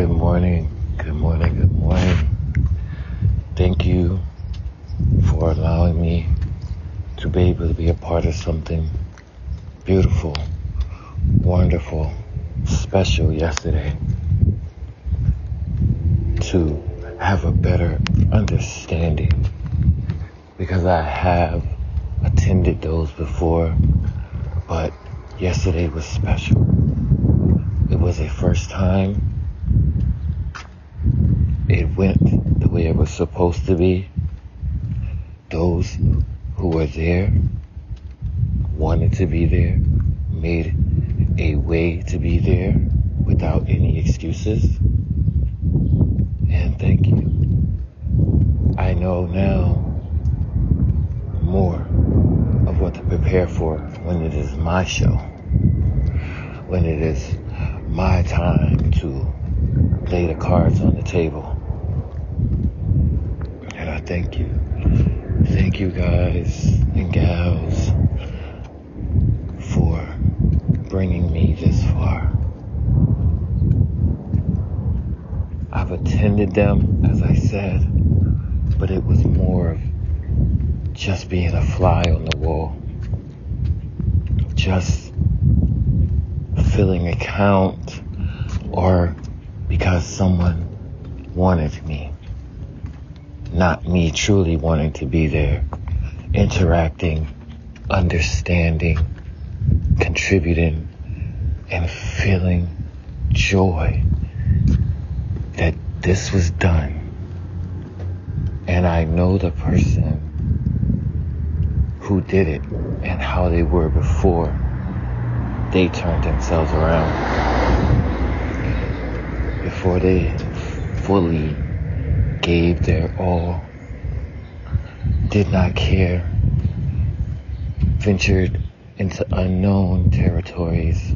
Good morning. Good morning. Good morning. Thank you for allowing me to be able to be a part of something beautiful, wonderful, special yesterday. To have a better understanding because I have attended those before, but yesterday was special. It was a first time. It went the way it was supposed to be. Those who were there wanted to be there, made a way to be there without any excuses. And thank you. I know now more of what to prepare for when it is my show, when it is my time to lay the cards on the table. Thank you. Thank you guys and gals for bringing me this far. I've attended them, as I said, but it was more of just being a fly on the wall. Just filling a count or because someone wanted me. Not me truly wanting to be there, interacting, understanding, contributing, and feeling joy that this was done. And I know the person who did it and how they were before they turned themselves around. Before they fully gave their all, did not care, ventured into unknown territories.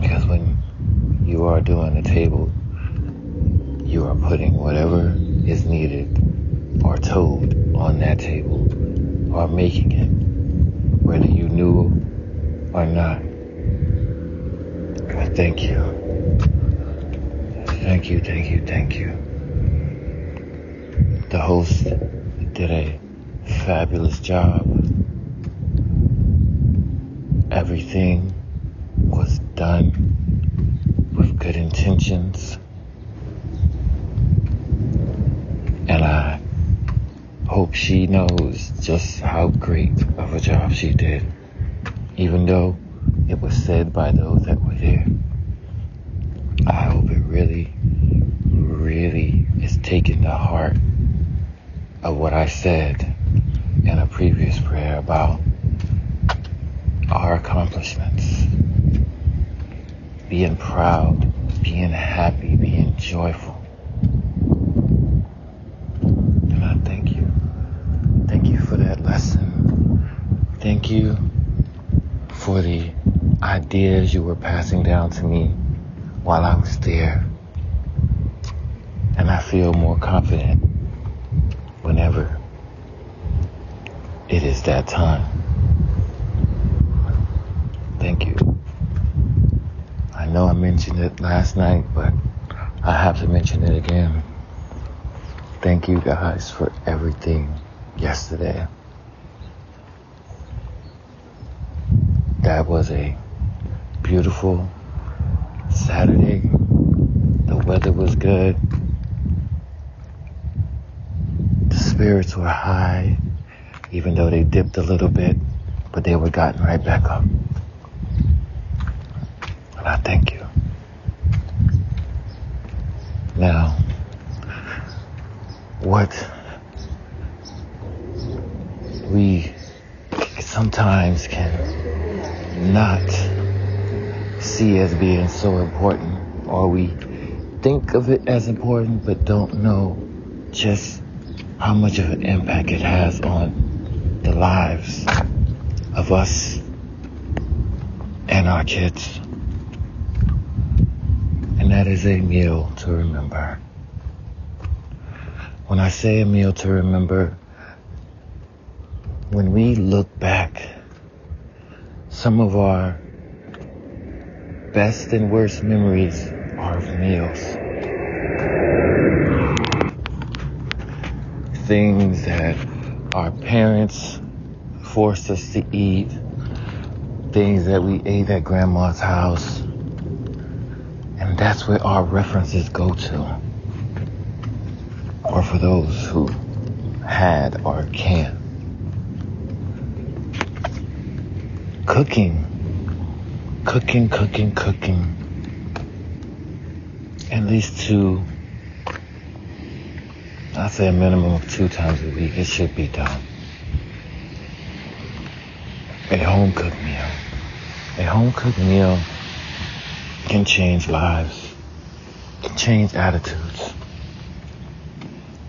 Because when you are doing a table, you are putting whatever is needed or told on that table or making it, whether you knew or not. I thank you. Thank you, thank you, thank you. The host did a fabulous job. Everything was done with good intentions. And I hope she knows just how great of a job she did, even though it was said by those that were there. I hope it really, really is taken to heart of what I said in a previous prayer about our accomplishments. Being proud, being happy, being joyful. And I thank you. Thank you for that lesson. Thank you for the ideas you were passing down to me while I was there. And I feel more confident whenever it is that time. Thank you. I know I mentioned it last night, but I have to mention it again. Thank you guys for everything yesterday. That was a beautiful Saturday. The weather was good. The spirits were high, even though they dipped a little bit, but they were gotten right back up. And I thank you. Now, what we sometimes can not see as being so important, or we think of it as important but don't know just how much of an impact it has on the lives of us and our kids. And that is a meal to remember. When I say a meal to remember, when we look back, some of our best and worst memories our meals. Things that our parents forced us to eat, things that we ate at grandma's house. And that's where our references go to. Or for those who had or can. Cooking. Cooking, cooking, cooking. At least two, I'd say a minimum of two times a week, it should be done. A home cooked meal. A home cooked meal can change lives, can change attitudes.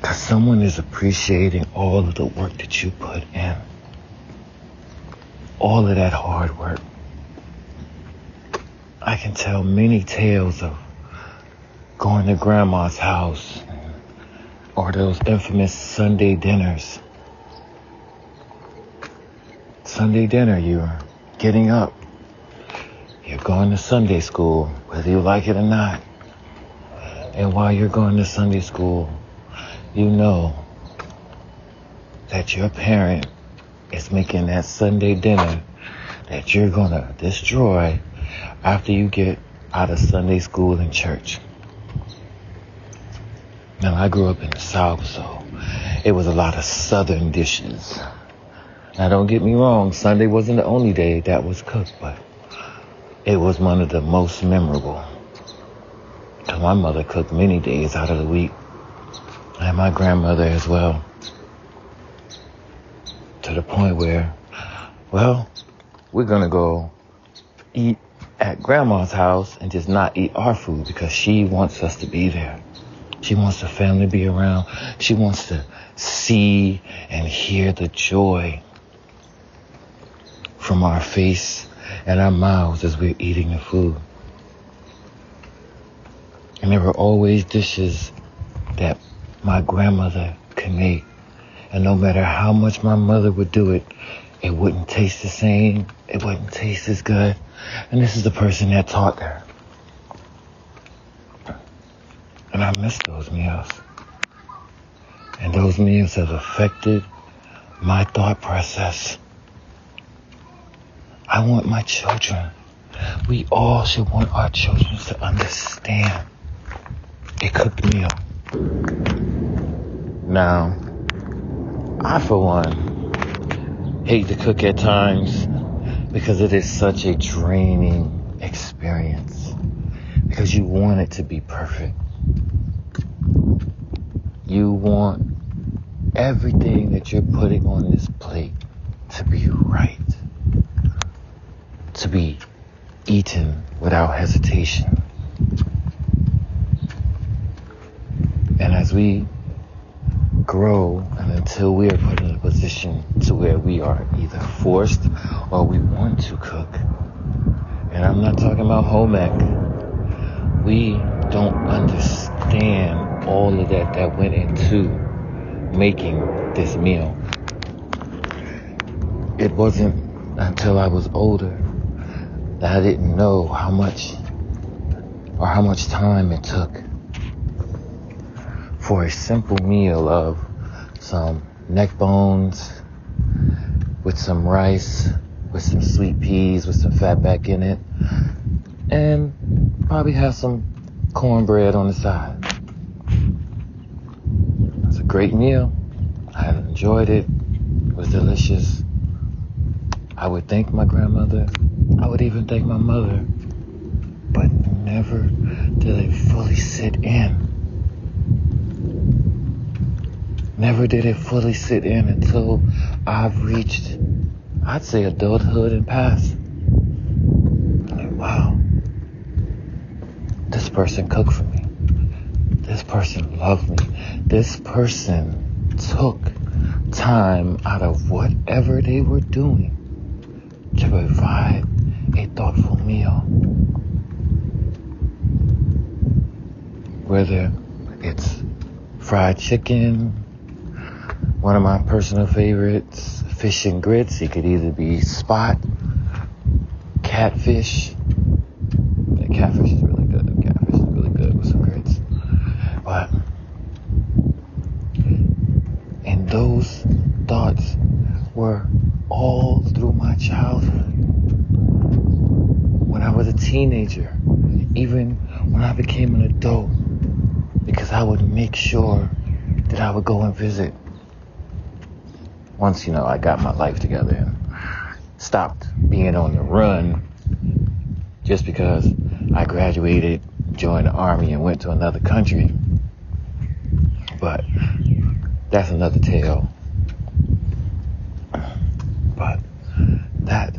Because someone is appreciating all of the work that you put in, all of that hard work. I can tell many tales of going to grandma's house or those infamous Sunday dinners Sunday dinner, you're getting up. You're going to Sunday school, whether you like it or not. And while you're going to Sunday school, you know that your parent is making that Sunday dinner that you're to destroy after you get out of Sunday school and church. Now, I grew up in the South, so it was a lot of Southern dishes. Now don't get me wrong, Sunday wasn't the only day that was cooked, but it was one of the most memorable. My mother cooked many days out of the week. And my grandmother as well. To the point where, well, we're gonna go eat at grandma's house and just not eat our food because she wants us to be there. She wants the family to be around. She wants to see and hear the joy from our face and our mouths as we're eating the food. And there were always dishes that my grandmother could make. And no matter how much my mother would do it, it wouldn't taste the same. It wouldn't taste as good. And this is the person that taught her. And I miss those meals. And those meals have affected my thought process. I want my children. We all should want our children to understand a cooked meal. Now, I, for one, hate to cook at times because it is such a draining experience. Because you want it to be perfect. You want everything that you're putting on this plate to be right to be eaten without hesitation. And as we grow and until we are put in a position to where we are either forced or we want to cook, and I'm not talking about home ec, we don't understand all of that that went into making this meal. It wasn't until I was older that I didn't know how much or how much time it took for a simple meal of some neck bones with some rice, with some sweet peas, with some fat back in it, and probably have some cornbread on the side. Great meal. I enjoyed it. It was delicious. I would thank my grandmother I would even thank my mother, but never did it fully sit in. Never did it fully sit in until I've reached, I'd say, adulthood and past. Like, wow, this person cooked for me. This person loved me. This person took time out of whatever they were doing to provide a thoughtful meal. Whether it's fried chicken, one of my personal favorites, fish and grits. It could either be spot, catfish. Catfish is really good. Catfish is really those thoughts were all through my childhood. Teenager, even when I became an adult, because I would make sure that I would go and visit. Once, you know, I got my life together and stopped being on the run just because I graduated, joined the army, and went to another country. But that's another tale. But that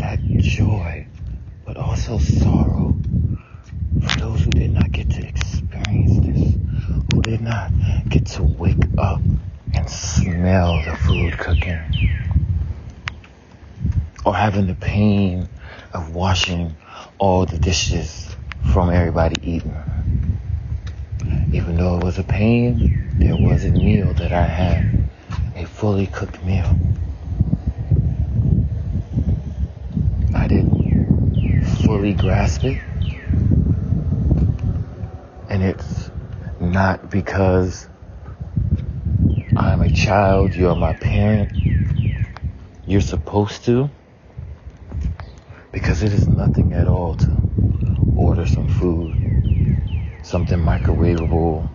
that joy, also sorrow for those who did not get to experience this, who did not get to wake up and smell the food cooking, or having the pain of washing all the dishes from everybody eating. Even though it was a pain, there was a meal that I had, a fully cooked meal. I didn't fully grasp it. And it's not because I'm a child, you're my parent, you're supposed to. Because it is nothing at all to order some food, something microwavable,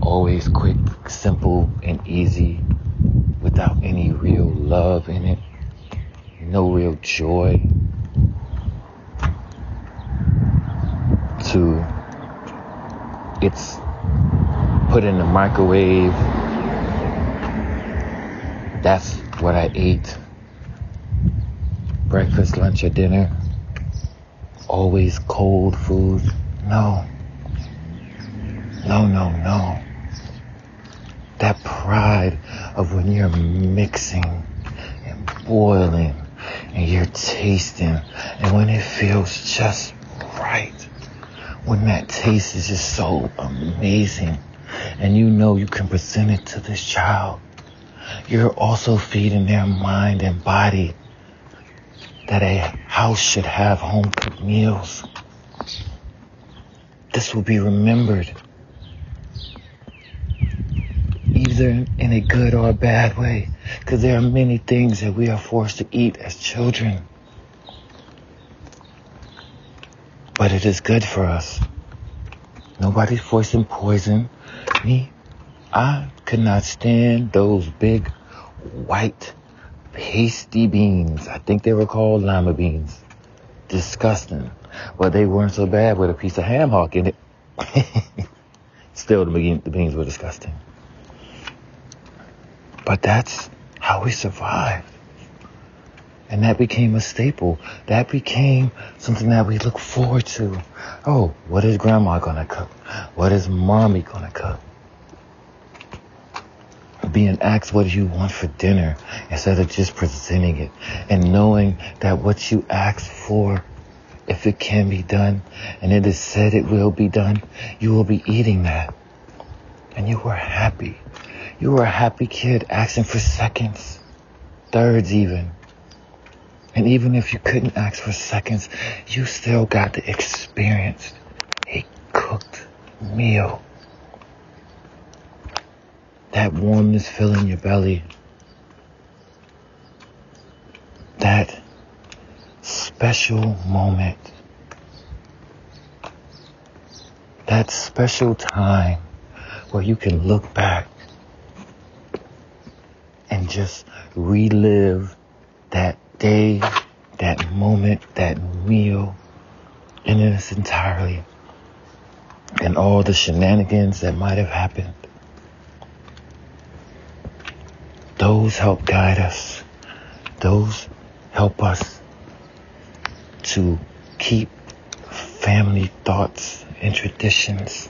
always quick, simple, and easy without any real love in it, no real joy to it's put in the microwave. That's what I ate. Breakfast, lunch, or dinner. Always cold food. No. No, no, no. That pride of when you're mixing and boiling and you're tasting and when it feels just right. When that taste is just so amazing and you know you can present it to this child. You're also feeding their mind and body that a house should have home cooked meals. This will be remembered either in a good or a bad way because there are many things that we are forced to eat as children. But it is good for us. Nobody's forcing poison. Me, I could not stand those big white pasty beans. I think they were called lima beans. Disgusting. But they weren't so bad with a piece of ham hock in it. Still, the beans were disgusting. But that's how we survived. And that became a staple. That became something that we look forward to. Oh, what is grandma gonna cook? What is mommy gonna cook? Being asked what do you want for dinner instead of just presenting it and knowing that what you ask for, if it can be done and it is said it will be done, you will be eating that. And you were happy. You were a happy kid asking for seconds, thirds even. And even if you couldn't ask for seconds, you still got to experience a cooked meal. That warmness filling your belly. That special moment. That special time where you can look back and just relive that day, that moment, that meal in its entirety, and all the shenanigans that might have happened. Those help guide us. Those help us to keep family thoughts and traditions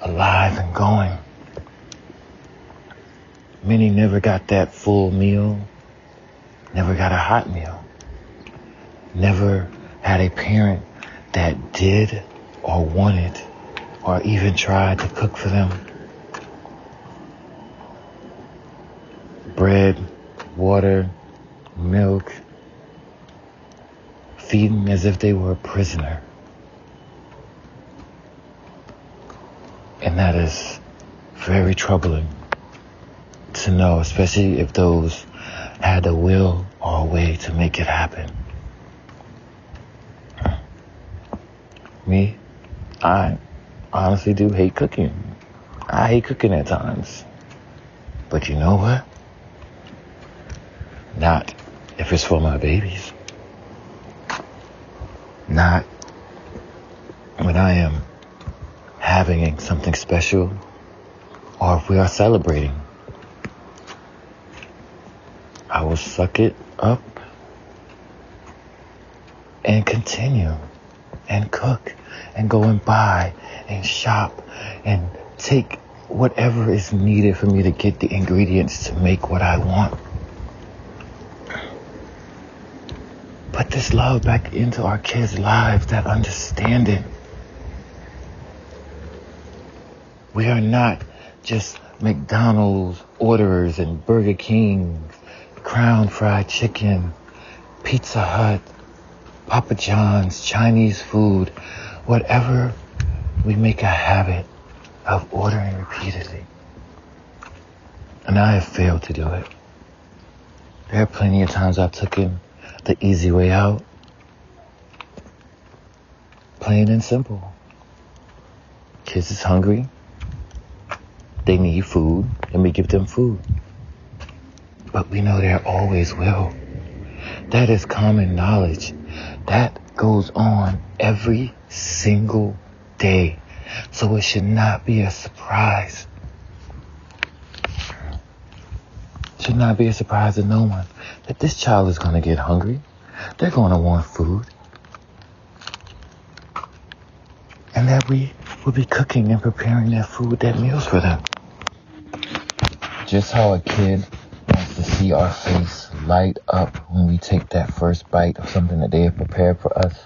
alive and going. Many never got that full meal never got a hot meal, never had a parent that did or wanted or even tried to cook for them. Bread, water, milk, feeding as if they were a prisoner. And that is very troubling to know, especially if those had a will or a way to make it happen. Me, I honestly do hate cooking. I hate cooking at times. But you know what? Not if it's for my babies. Not when I am having something special or if we are celebrating. I will suck it up and continue and cook and go and buy and shop and take whatever is needed for me to get the ingredients to make what I want. Put this love back into our kids' lives, that understanding. We are not just McDonald's orderers and Burger King, Crown Fried Chicken, Pizza Hut, Papa John's, Chinese food, whatever we make a habit of ordering repeatedly. And I have failed to do it. There are plenty of times I've taken the easy way out. Plain and simple. Kids is hungry. They need food, and we give them food. But we know there always will. That is common knowledge. That goes on every single day. So it should not be a surprise. Should not be a surprise to no one that this child is going to get hungry. They're going to want food. And that we will be cooking and preparing that food, that meals for them. Just how a kid see our face light up when we take that first bite of something that they have prepared for us,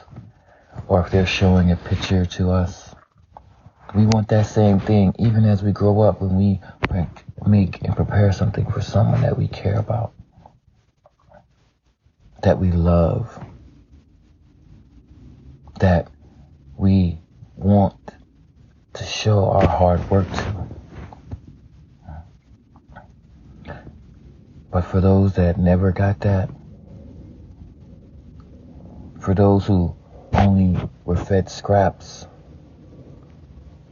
or if they're showing a picture to us. We want that same thing even as we grow up when we make and prepare something for someone that we care about, that we love, that we want to show our hard work to. But for those that never got that, for those who only were fed scraps,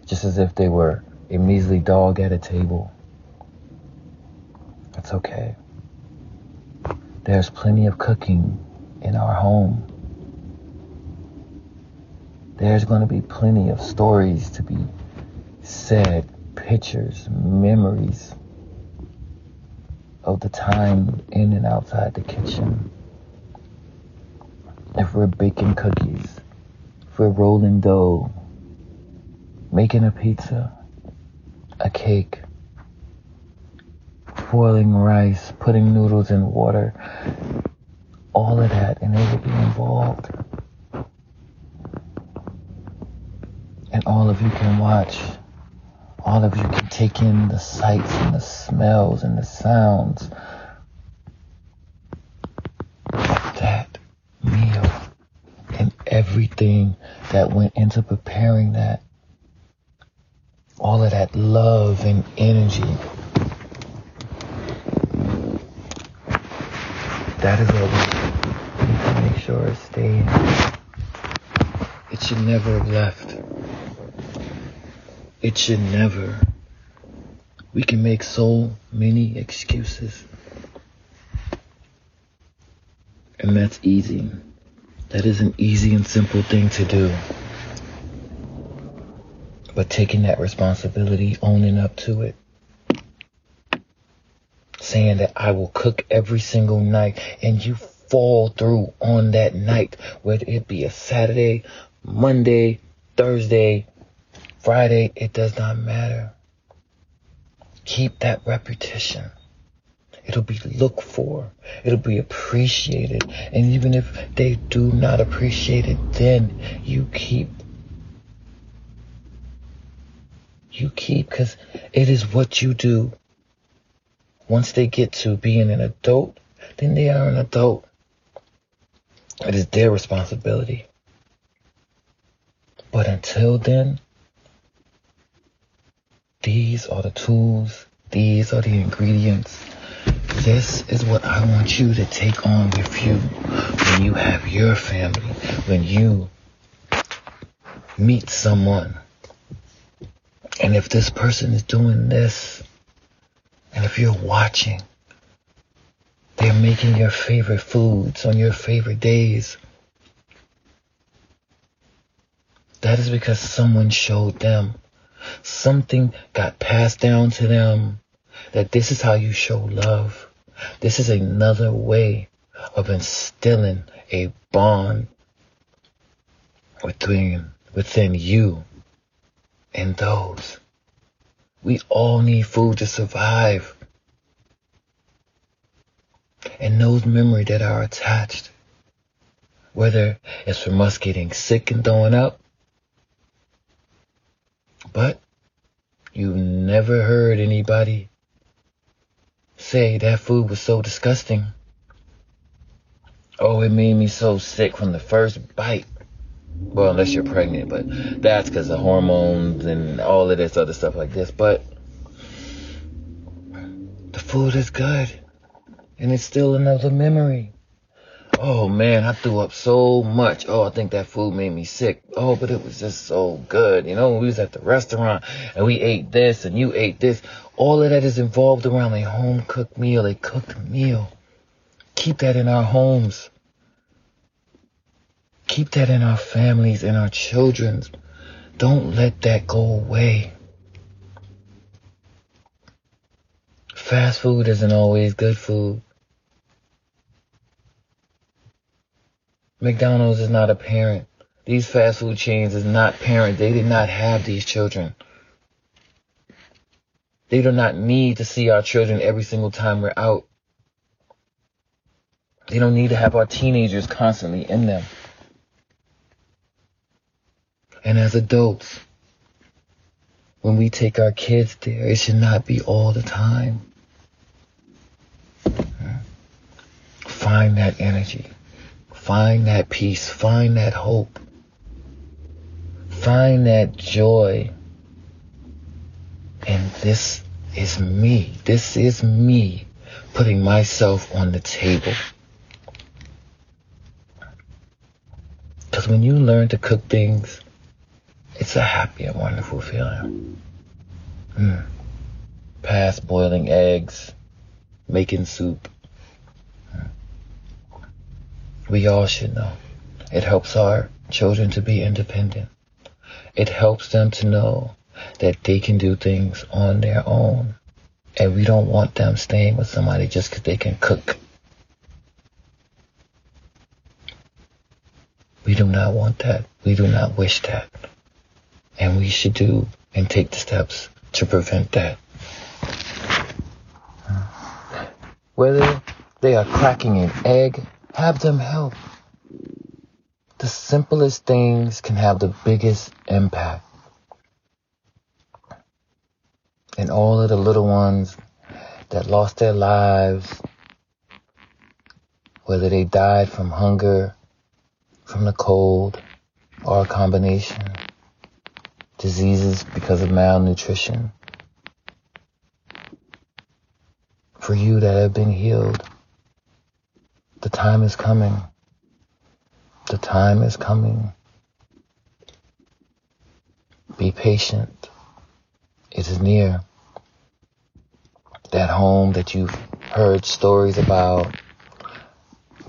just as if they were a measly dog at a table, that's okay. There's plenty of cooking in our home. There's going to be plenty of stories to be said, pictures, memories of the time in and outside the kitchen. If we're baking cookies, if we're rolling dough, making a pizza, a cake, boiling rice, putting noodles in water, all of that, and they will be involved. And all of you can watch all of you can take in the sights and the smells and the sounds of that meal and everything that went into preparing that. All of that love and energy. That is what we need to make sure is staying. It should never have left. It should never. We can make so many excuses. And that's easy. That is an easy and simple thing to do. But taking that responsibility, owning up to it, saying that I will cook every single night and you fall through on that night, whether it be a Saturday, Monday, Thursday, Friday, it does not matter. Keep that repetition. It'll be looked for. It'll be appreciated. And even if they do not appreciate it, then you keep. You keep because it is what you do. Once they get to being an adult, then they are an adult. It is their responsibility. But until then, these are the tools, these are the ingredients. This is what I want you to take on with you when you have your family, when you meet someone. And if this person is doing this, and if you're watching, they're making your favorite foods on your favorite days. That is because someone showed them. Something got passed down to them that this is how you show love. This is another way of instilling a bond within, within you and those. We all need food to survive. And those memories that are attached, whether it's from us getting sick and throwing up, but you've never heard anybody say that food was so disgusting. Oh, it made me so sick from the first bite. Well, unless you're pregnant, but that's because of hormones and all of this other stuff like this. But the food is good. And it's still another memory. Oh man, I threw up so much. Oh, I think that food made me sick. Oh, but it was just so good. You know, we was at the restaurant and we ate this and you ate this, all of that is involved around a home cooked meal, a cooked meal. Keep that in our homes. Keep that in our families and our children's. Don't let that go away. Fast food isn't always good food. McDonald's is not a parent. These fast food chains is not parent. They did not have these children. They do not need to see our children every single time we're out. They don't need to have our teenagers constantly in them. And as adults, when we take our kids there, it should not be all the time. Find that energy. Find that peace. Find that hope. Find that joy. And this is me. This is me putting myself on the table. Because when you learn to cook things, it's a happy and wonderful feeling. Mm. Past boiling eggs, making soup, we all should know. It helps our children to be independent. It helps them to know that they can do things on their own. And we don't want them staying with somebody just because they can cook. We do not want that. We do not wish that. And we should do and take the steps to prevent that. Whether they are cracking an egg have them help. The simplest things can have the biggest impact. And all of the little ones that lost their lives, whether they died from hunger, from the cold, or a combination, diseases because of malnutrition, for you that have been healed, the time is coming. The time is coming. Be patient. It is near. That home that you've heard stories about,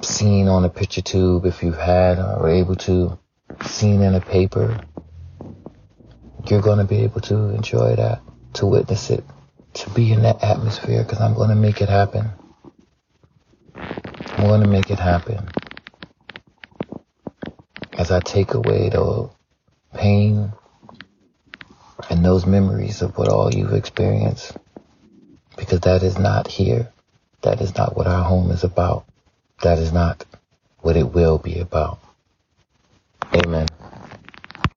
seen on a picture tube if you've had or were able to, seen in a paper, you're going to be able to enjoy that, to witness it, to be in that atmosphere because I'm going to make it happen. I'm going to make it happen. As I take away the pain and those memories of what all you've experienced, because that is not here. That is not what our home is about. That is not what it will be about. Amen.